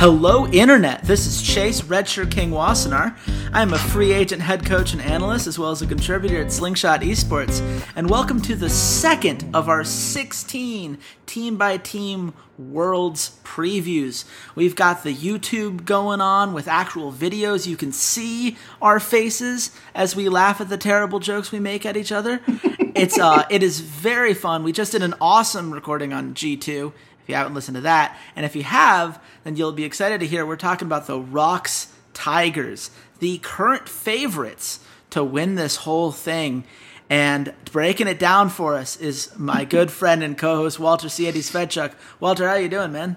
Hello, Internet. This is Chase Redshirt King Wassenar. I am a free agent head coach and analyst, as well as a contributor at Slingshot Esports. And welcome to the second of our 16 team by team worlds previews. We've got the YouTube going on with actual videos. You can see our faces as we laugh at the terrible jokes we make at each other. It's uh, it is very fun. We just did an awesome recording on G2 if you haven't listened to that. And if you have, then you'll be excited to hear we're talking about the ROX Tigers, the current favorites to win this whole thing. And breaking it down for us is my good friend and co-host Walter Ceades Fedczuk. Walter, how you doing, man?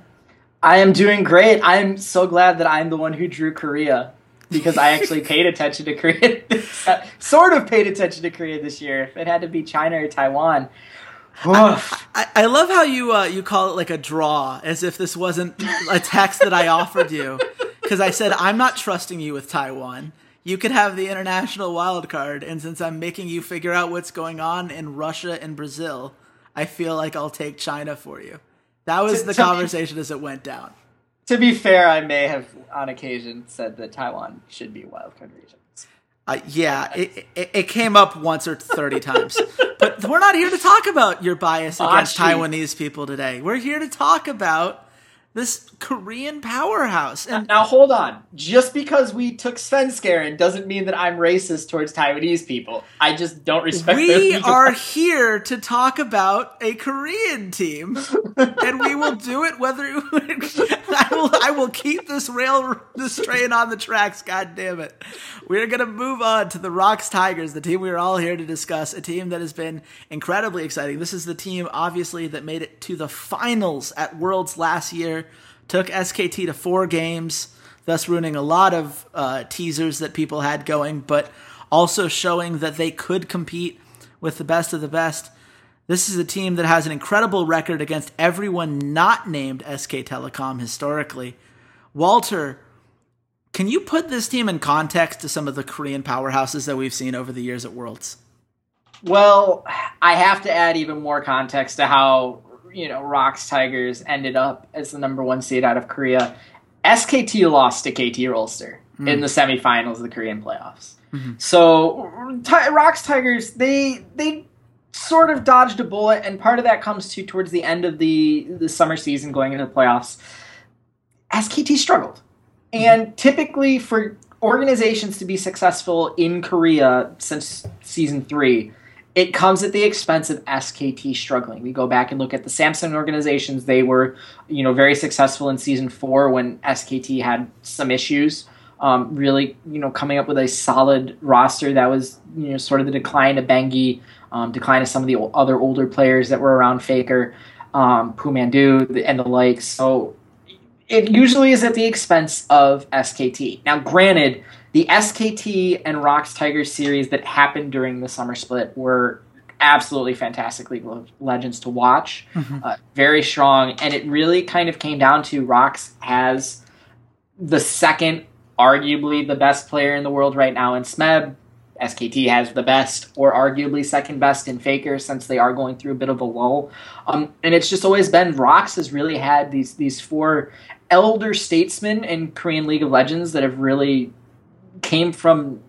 I am doing great. I'm so glad that I'm the one who drew Korea because I actually paid attention to Korea. sort of paid attention to Korea this year. If it had to be China or Taiwan, I, I, love how you uh, you call it like a draw, as if this wasn't a text that I offered you, because I said I'm not trusting you with Taiwan. You could have the international wild card, and since I'm making you figure out what's going on in Russia and Brazil, I feel like I'll take China for you. That was to, the to conversation as it went down. To be fair, I may have on occasion said that Taiwan should be a wild card region. Uh, yeah, it, it, it, came up once or 30 times. But we're not here to talk about your bias against Taiwanese people today. We're here to talk about this Korean powerhouse. And now hold on. Just because we took Svenskeren doesn't mean that I'm racist towards Taiwanese people. I just don't respect We are here to talk about a Korean team. and we will do it whether will I will keep this rail this train on the tracks, god damn it. We're gonna move on to the ROX Tigers, the team we are all here to discuss, a team that has been incredibly exciting. This is the team obviously that made it to the finals at Worlds last year took SKT to four games, thus ruining a lot of uh, teasers that people had going, but also showing that they could compete with the best of the best. This is a team that has an incredible record against everyone not named SK Telecom historically. Walter, can you put this team in context to some of the Korean powerhouses that we've seen over the years at Worlds? Well, I have to add even more context to how you know, ROX Tigers ended up as the number one seed out of Korea. SKT lost to KT Rolster mm. in the semifinals of the Korean playoffs. Mm-hmm. So ROX Tigers they they sort of dodged a bullet, and part of that comes to towards the end of the the summer season going into the playoffs. SKT struggled, and typically for organizations to be successful in Korea since season three, it comes at the expense of SKT struggling. We go back and look at the Samsung organizations; they were, you know, very successful in season four when SKT had some issues. Um, really, you know, coming up with a solid roster that was, you know, sort of the decline of Bengi, um, decline of some of the other older players that were around Faker, um, PoohManDu, and the likes. So it usually is at the expense of SKT. Now, granted the SKT and ROX Tigers series that happened during the summer split were absolutely fantastic League of Legends to watch. Mm-hmm. Uh, very strong, and it really kind of came down to ROX has the second, arguably the best player in the world right now in Smeb. SKT has the best, or arguably second best in Faker, since they are going through a bit of a lull. Um, and it's just always been ROX has really had these these four elder statesmen in Korean League of Legends that have really came from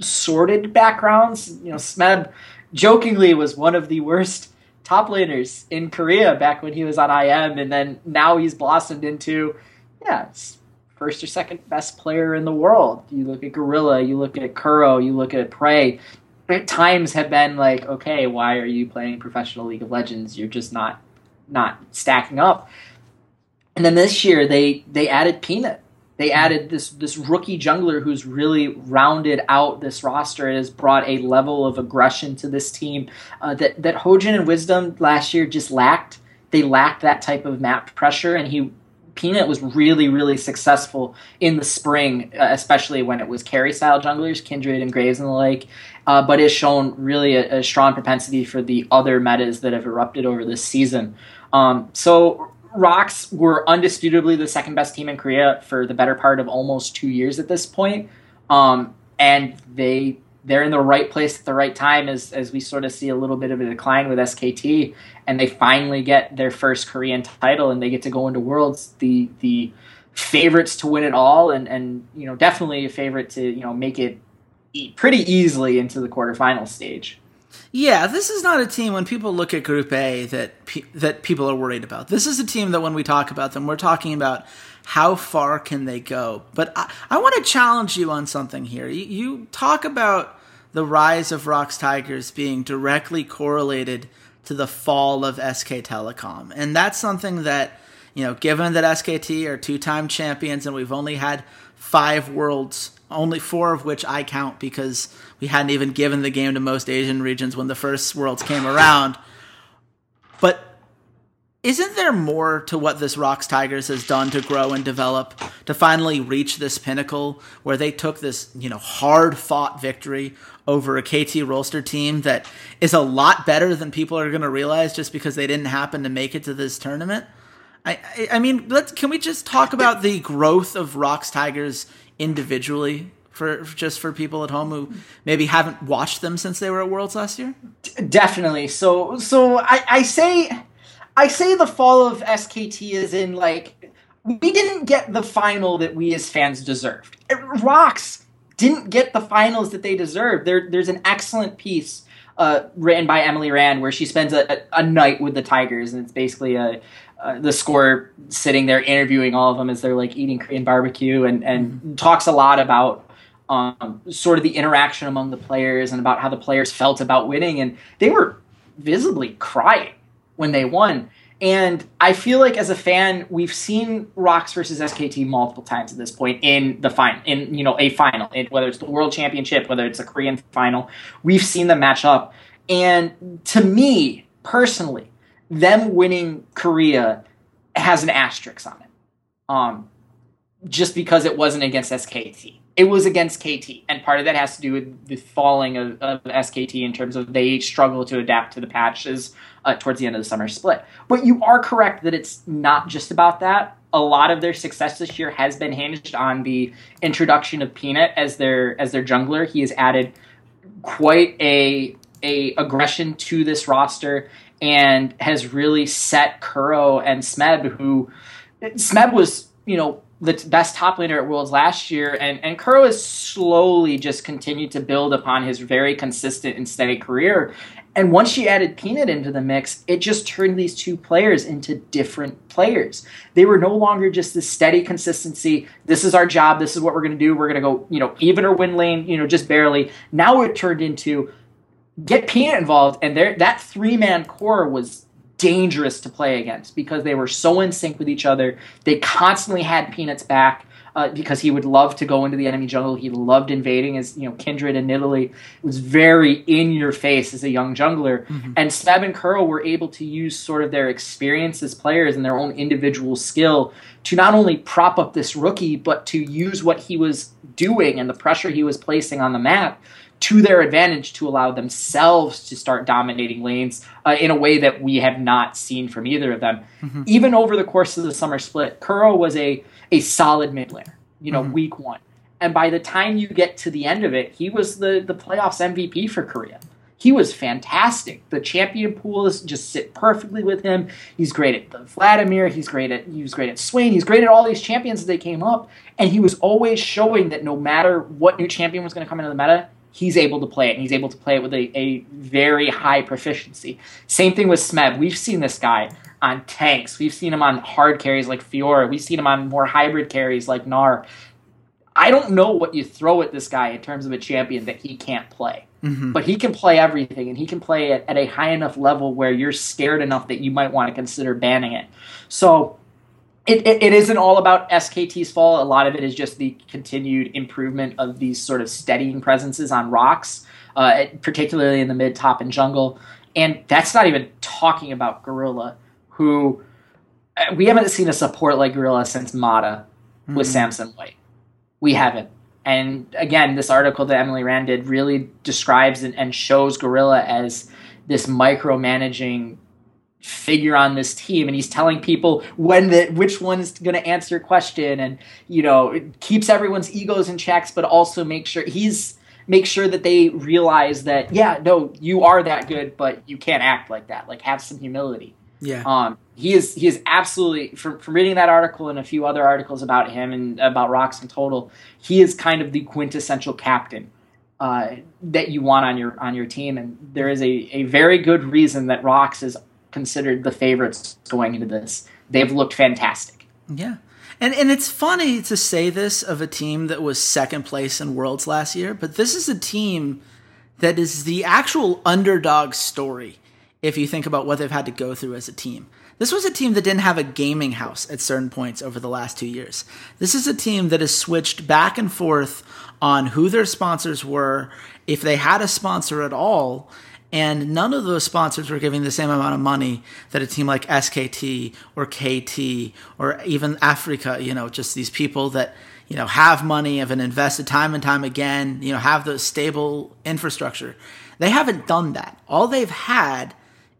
sordid backgrounds. You know, Smeb jokingly was one of the worst top laners in Korea back when he was on IM, and then now he's blossomed into, yeah, first or second best player in the world. You look at Gorilla, you look at Kuro, you look at Prey. At times have been like, okay, why are you playing professional League of Legends? You're just not not stacking up. And then this year they they added Peanut. They added this this rookie jungler who's really rounded out this roster and has brought a level of aggression to this team uh, that that Hojin and Wisdom last year just lacked. They lacked that type of map pressure, and he Peanut was really, really successful in the spring, uh, especially when it was carry style junglers, Kindred and Graves and the like. Uh, but has shown really a, a, strong propensity for the other metas that have erupted over this season. Um, so ROX were undisputably the second best team in Korea for the better part of almost two years at this point. Um, and they they're in the right place at the right time as as we sort of see a little bit of a decline with SKT and they finally get their first Korean title and they get to go into Worlds the the favorites to win it all and and you know definitely a favorite to you know make it pretty easily into the quarterfinal stage. Yeah, this is not a team when people look at Group A that pe- that people are worried about. This is a team that when we talk about them, we're talking about how far can they go. But I, I want to challenge you on something here. You, you talk about the rise of ROX Tigers being directly correlated to the fall of SK Telecom, and that's something that you know, given that SKT are two-time champions and we've only had five worlds only four of which I count because we hadn't even given the game to most Asian regions when the first Worlds came around. But isn't there more to what this ROX Tigers has done to grow and develop to finally reach this pinnacle where they took this, you know, hard fought victory over a KT Rolster team that is a lot better than people are going to realize just because they didn't happen to make it to this tournament? I, I, I mean, let's can we just talk about the growth of ROX Tigers individually for just for people at home who maybe haven't watched them since they were at Worlds last year? Definitely. So so I, I say I say the fall of SKT is in like we didn't get the final that we as fans deserved. ROX didn't get the finals that they deserved. There, there's an excellent piece uh, written by Emily Rand where she spends a, a, night with the Tigers, and it's basically a, uh, the score sitting there interviewing all of them as they're like eating Korean barbecue and, and mm-hmm. talks a lot about um, sort of the interaction among the players and about how the players felt about winning. And they were visibly crying when they won. And I feel like as a fan, we've seen ROX versus SKT multiple times at this point in the final, in you know a final, in, whether it's the World Championship, whether it's a Korean final, we've seen them match up. And to me personally, them winning Korea has an asterisk on it. Um, just because it wasn't against SKT. It was against KT, and part of that has to do with the falling of, of SKT in terms of they struggle to adapt to the patches uh, towards the end of the summer split. But you are correct that it's not just about that. A lot of their success this year has been hinged on the introduction of Peanut as their as their jungler. He has added quite a a aggression to this roster and has really set Kuro and Smeb, who Smeb was, you know, the best top laner at Worlds last year, and, and Kuro has slowly just continued to build upon his very consistent and steady career. And once she added Peanut into the mix, it just turned these two players into different players. They were no longer just this steady consistency. This is our job. This is what we're going to do. We're going to go, you know, even or win lane, you know, just barely. Now it turned into get Peanut involved, and there that three man core was dangerous to play against because they were so in sync with each other. They constantly had Peanut's back. Uh, because he would love to go into the enemy jungle. He loved invading as you know Kindred and Nidalee was very in your face as a young jungler. Mm-hmm. And Smeb and Kuro were able to use sort of their experience as players and their own individual skill to not only prop up this rookie, but to use what he was doing and the pressure he was placing on the map to their advantage to allow themselves to start dominating lanes uh, in a way that we have not seen from either of them. Mm-hmm. Even over the course of the summer split, Kuro was a, a solid mid laner, you know, mm-hmm. week one. And by the time you get to the end of it, he was the, the playoffs MVP for Korea. He was fantastic. The champion pools just sit perfectly with him. He's great at the Vladimir. He's great at he was great at Swain. He's great at all these champions as they came up. And he was always showing that no matter what new champion was going to come into the meta, he's able to play it, and he's able to play it with a, a very high proficiency. Same thing with Smeb. We've seen this guy on tanks. We've seen him on hard carries like Fiora. We've seen him on more hybrid carries like Gnar. I don't know what you throw at this guy in terms of a champion that he can't play. Mm-hmm. But he can play everything, and he can play it at a high enough level where you're scared enough that you might want to consider banning it. So it, it, it isn't all about SKT's fault. A lot of it is just the continued improvement of these sort of steadying presences on ROX, uh, particularly in the mid, top, and jungle. And that's not even talking about Gorilla, who uh, we haven't seen a support like Gorilla since Mata mm-hmm. with Samsung White. We haven't. And again, this article that Emily Rand did really describes and, and shows Gorilla as this micromanaging figure on this team and he's telling people when the which one's going to answer a question and you know it keeps everyone's egos in checks but also make sure he's make sure that they realize that yeah no you are that good but you can't act like that. Like have some humility. Yeah. Um he is he is absolutely from, from reading that article and a few other articles about him and about ROX in total he is kind of the quintessential captain uh, that you want on your on your team and there is a, a very good reason that ROX is considered the favorites going into this. They've looked fantastic. Yeah. And and it's funny to say this of a team that was second place in Worlds last year, but this is a team that is the actual underdog story if you think about what they've had to go through as a team. This was a team that didn't have a gaming house at certain points over the last two years. This is a team that has switched back and forth on who their sponsors were, if they had a sponsor at all, and none of those sponsors were giving the same amount of money that a team like SKT or KT or even Afreeca, you know, just these people that, you know, have money, have invested time and time again, you know, have the stable infrastructure. They haven't done that. All they've had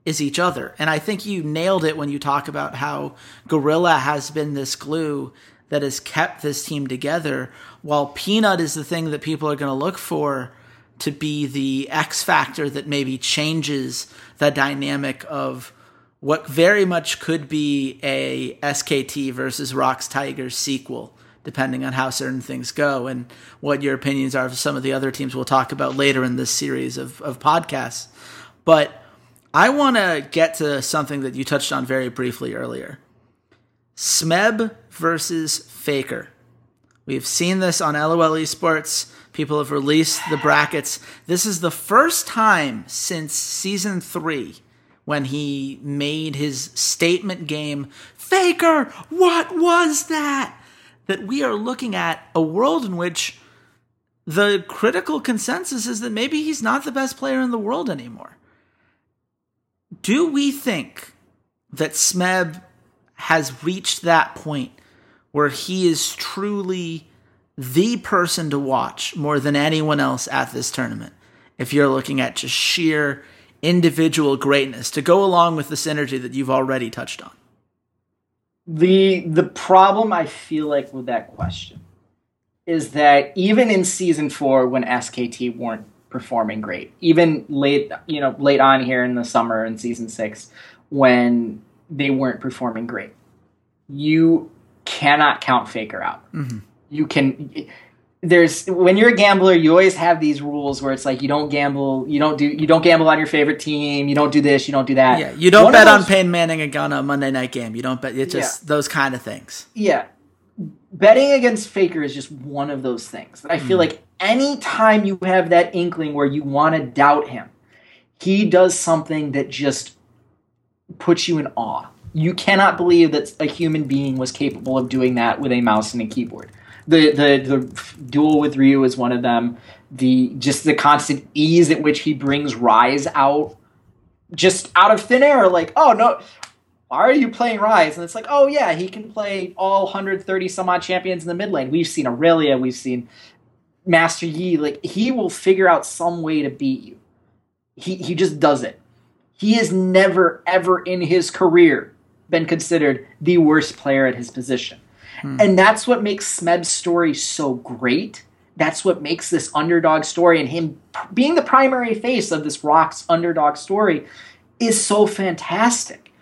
is each other. And I think you nailed it when you talk about how Gorilla has been this glue that has kept this team together, while Peanut is the thing that people are going to look for to be the X factor that maybe changes the dynamic of what very much could be a SKT versus ROX Tigers sequel, depending on how certain things go and what your opinions are of some of the other teams we'll talk about later in this series of, of podcasts. But I want to get to something that you touched on very briefly earlier Smeb versus Faker. We've seen this on LOL Esports. People have released the brackets. This is the first time since season three when he made his statement game, Faker, what was that? That we are looking at a world in which the critical consensus is that maybe he's not the best player in the world anymore. Do we think that Smeb has reached that point where he is truly the person to watch more than anyone else at this tournament. If you're looking at just sheer individual greatness to go along with the synergy that you've already touched on. The the problem I feel like with that question is that even in season 4 when SKT weren't performing great, even late you know late on here in the summer in season 6 when they weren't performing great. You cannot count Faker out. Mm-hmm you can there's when you're a gambler you always have these rules where it's like you don't gamble you don't do you don't gamble on your favorite team you don't do this you don't do that. Yeah you don't One bet those, on Peyton Manning again a Monday night game. You don't bet it's just yeah. those kind of things. Yeah. Betting against Faker is just one of those things that I feel mm. like anytime you have that inkling where you want to doubt him he does something that just puts you in awe. You cannot believe that a human being was capable of doing that with a mouse and a keyboard the the the duel with Ryu is one of them. The just the constant ease at which he brings Ryze out, just out of thin air. Like, oh no, why are you playing Ryze? And it's like, oh yeah, he can play all 130 some odd champions in the mid lane. We've seen Aurelion, we've seen Master Yi. Like he will figure out some way to beat you. He he just does it. He has never ever in his career been considered the worst player at his position. Hmm. And that's what makes Smeb's story so great. That's what makes this underdog story and him being the primary face of this ROX underdog story is so fantastic.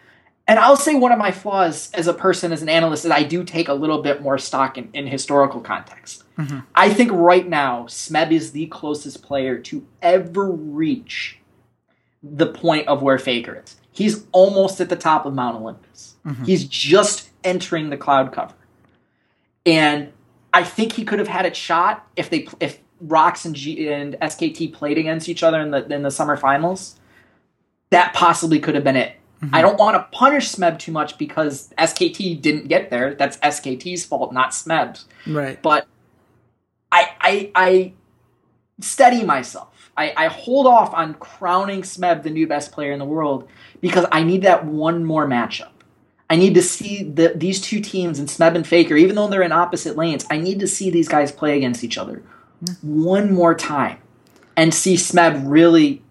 And I'll say one of my flaws as a person, as an analyst, is I do take a little bit more stock in, in historical context. Mm-hmm. I think right now, Smeb is the closest player to ever reach the point of where Faker is He's almost at the top of Mount Olympus. Mm-hmm. He's just entering the cloud cover. And I think he could have had a shot if they if ROX and G and SKT played against each other in the in the summer finals. That possibly could have been it. Mm-hmm. I don't want to punish Smeb too much because SKT didn't get there. That's SKT's fault, not Smeb's. Right. But I I I steady myself. I, I hold off on crowning Smeb the new best player in the world because I need that one more matchup. I need to see the, these two teams and Smeb and Faker, even though they're in opposite lanes, I need to see these guys play against each other one more time and see Smeb really,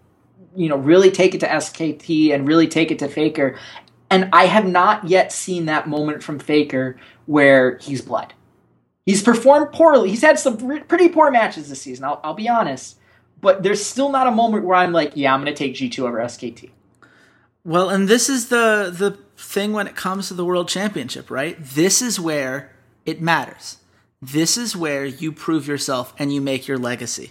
you know, really take it to SKT and really take it to Faker. And I have not yet seen that moment from Faker where he's bled. He's performed poorly. He's had some pretty poor matches this season. I'll, I'll be honest, but there's still not a moment where I'm like, yeah, I'm going to take G2 over SKT. Well, and this is the the thing when it comes to the world championship, right? This is where it matters. This is where you prove yourself and you make your legacy.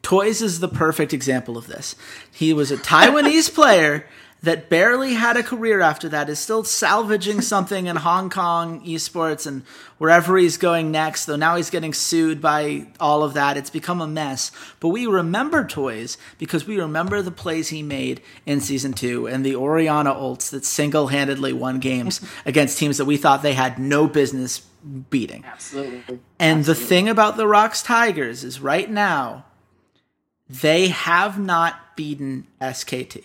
Toys is the perfect example of this. He was a Taiwanese player that barely had a career after that, is still salvaging something in Hong Kong esports and wherever he's going next, though now he's getting sued by all of that. It's become a mess. But we remember Toys because we remember the plays he made in season two and the Orianna ults that single handedly won games against teams that we thought they had no business beating. Absolutely. And the thing about the ROX Tigers is right now, they have not beaten SKT.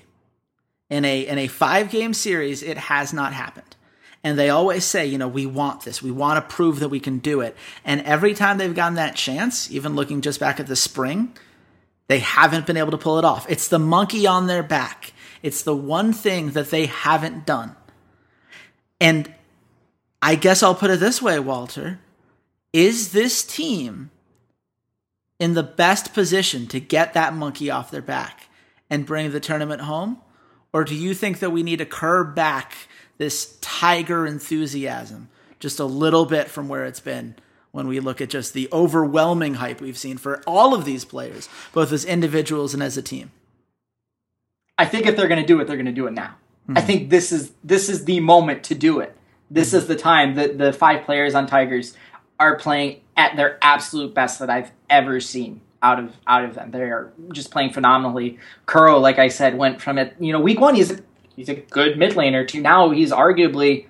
In a in a five game series, it has not happened. And they always say, you know, we want this. We want to prove that we can do it. And every time they've gotten that chance, even looking just back at the spring, they haven't been able to pull it off. It's the monkey on their back. It's the one thing that they haven't done. And I guess I'll put it this way, Walter. Is this team in the best position to get that monkey off their back and bring the tournament home? Or do you think that we need to curb back this tiger enthusiasm just a little bit from where it's been when we look at just the overwhelming hype we've seen for all of these players, both as individuals and as a team? I think if they're going to do it, they're going to do it now. I hmm. think this is this is the moment to do it. This hmm. is the time that the five players on Tigers are playing at their absolute best that I've ever seen out of out of them. They are just playing phenomenally. Kuro, like I said, went from it. You know, week one he's a, he's a good mid laner to now he's arguably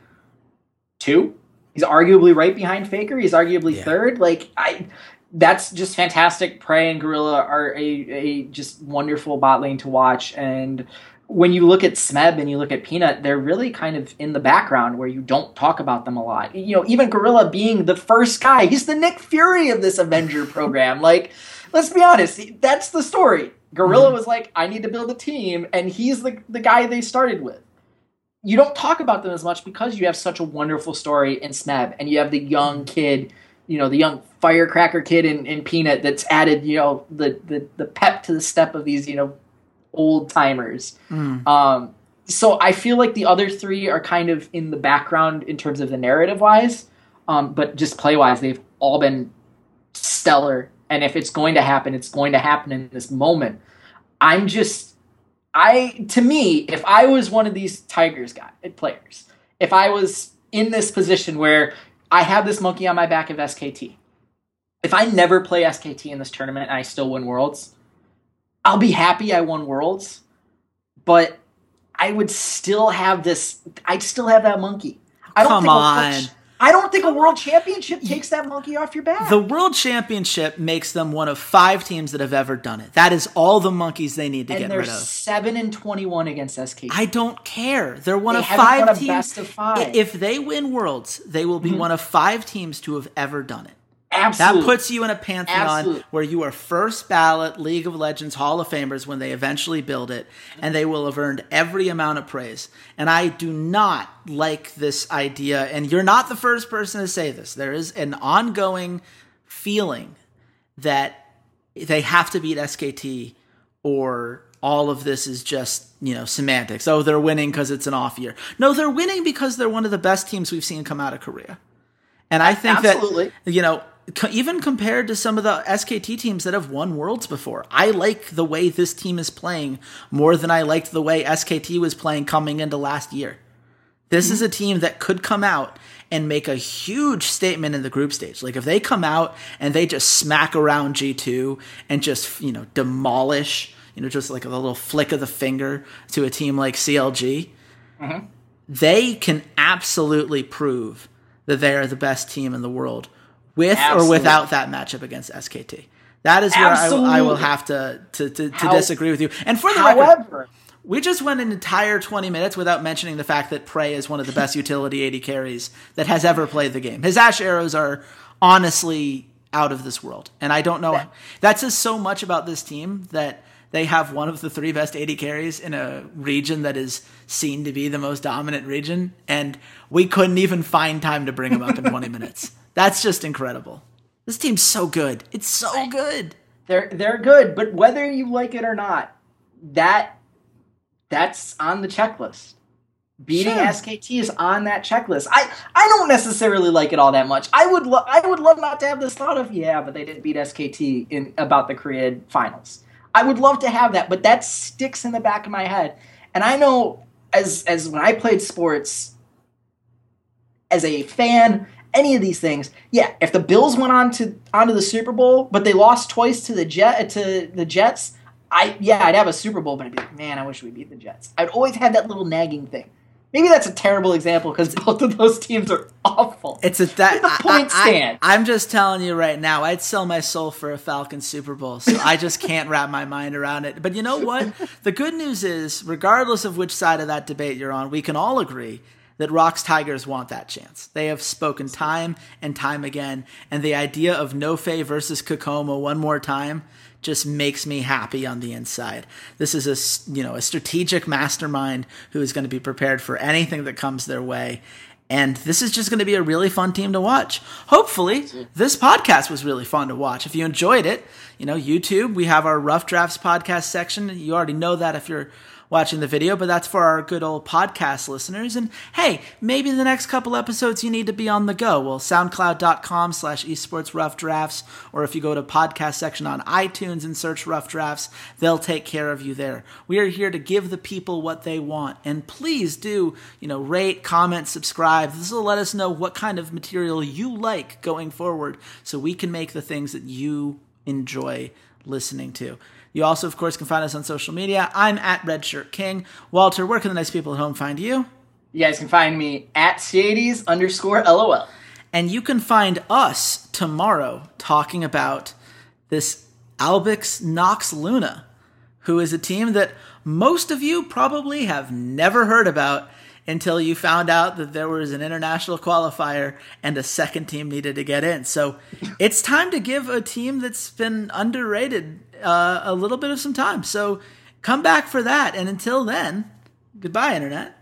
two. He's arguably right behind Faker. He's arguably Yeah. third. Like I, that's just fantastic. Prey and Gorilla are a, a just wonderful bot lane to watch. And when you look at Smeb and you look at Peanut, they're really kind of in the background where you don't talk about them a lot. You know, even Gorilla being the first guy, he's the Nick Fury of this Avenger program. Like, let's be honest, that's the story. Gorilla mm-hmm. was like, I need to build a team, and he's the the guy they started with you don't talk about them as much because you have such a wonderful story in Smeb, and you have the young kid, you know, the young firecracker kid in, in Peanut that's added, you know, the, the the pep to the step of these, you know, old timers. Um, so I feel like the other three are kind of in the background in terms of the narrative wise, um, but just play wise, they've all been stellar. And if it's going to happen, it's going to happen in this moment. I'm just I to me, if I was one of these Tigers guy players, if I was in this position where I have this monkey on my back of SKT, if I never play SKT in this tournament and I still win worlds, I'll be happy I won worlds, but I would still have this. I'd still have that monkey. I don't Come think world on. I don't think a world championship takes that monkey off your back. The World Championship makes them one of five teams that have ever done it. That is all the monkeys they need to and get they're rid of. seven and twenty-one against SK. I don't care. They're one They of five teams. of five. Mm-hmm. If they win Worlds, they will be one of five teams to have ever done it. Absolutely. That puts you in a pantheon where you are first ballot League of Legends Hall of Famers when they eventually build it, and they will have earned every amount of praise. And I do not like this idea, and you're not the first person to say this. There is an ongoing feeling that they have to beat SKT or all of this is just, you know, semantics. Oh, they're winning because it's an off year. No, they're winning because they're one of the best teams we've seen come out of Korea. And I think Absolutely. that, you know, even compared to some of the SKT teams that have won worlds before, I like the way this team is playing more than I liked the way SKT was playing coming into last year. This is a team that could come out and make a huge statement in the group stage. Like if they come out and they just smack around G2 and just, you know, demolish, you know, just like a little flick of the finger to a team like CLG, mm-hmm. they can absolutely prove that they are the best team in the world with Absolutely. or without that matchup against SKT. That is where I, I will have to to, to, to How- disagree with you. And for the record, we just went an entire 20 minutes without mentioning the fact that Prey is one of the best utility AD carries that has ever played the game. His Ashe arrows are honestly out of this world. And I don't know. That says so much about this team that they have one of the three best AD carries in a region that is seen to be the most dominant region. And we couldn't even find time to bring him up in 20 minutes. That's just incredible. This team's so good. It's so good. they're they're good, but whether you like it or not, that that's on the checklist. Beating Sure. SKT is on that checklist. I I don't necessarily like it all that much. I would lo- I would love not to have this thought of yeah, but they didn't beat SKT in about the Korean finals. I would love to have that, but that sticks in the back of my head. And I know as as when I played sports as a fan, any of these things, yeah, if the Bills went on to onto the Super Bowl, but they lost twice to the Jet to the Jets, I yeah, I'd have a Super Bowl, but I'd be like, man, I wish we beat the Jets. I'd always have that little nagging thing. Maybe that's a terrible example because both of those teams are awful. It's a that The point stand. I, am just telling you right now. I'd sell my soul for a Falcon Super Bowl. So I just can't wrap my mind around it. But you know what? The good news is, regardless of which side of that debate you're on, we can all agree that ROX Tigers want that chance. They have spoken time and time again, and the idea of NoFe versus kkOma one more time just makes me happy on the inside. This is a you know a strategic mastermind who is going to be prepared for anything that comes their way. And this is just going to be a really fun team to watch. Hopefully, this podcast was really fun to watch. If you enjoyed it, you know, YouTube, we have our Rough Drafts podcast section. You already know that if you're watching the video, but that's for our good old podcast listeners. And hey, maybe the next couple episodes you need to be on the go. Well, soundcloud.com slash esports rough drafts, or if you go to podcast section on iTunes and search rough drafts, they'll take care of you there. We are here to give the people what they want. And please do, you know, rate, comment, subscribe. This will let us know what kind of material you like going forward so we can make the things that you enjoy listening to. You also, of course, can find us on social media. I'm at Redshirt King. Walter, where can the nice people at home find you? You guys can find me at Ceades underscore LOL. And you can find us tomorrow talking about this Albus NoX Luna, who is a team that most of you probably have never heard about until you found out that there was an international qualifier and a second team needed to get in. So it's time to give a team that's been underrated uh, a little bit of some time. So come back for that. And until then, goodbye, Internet.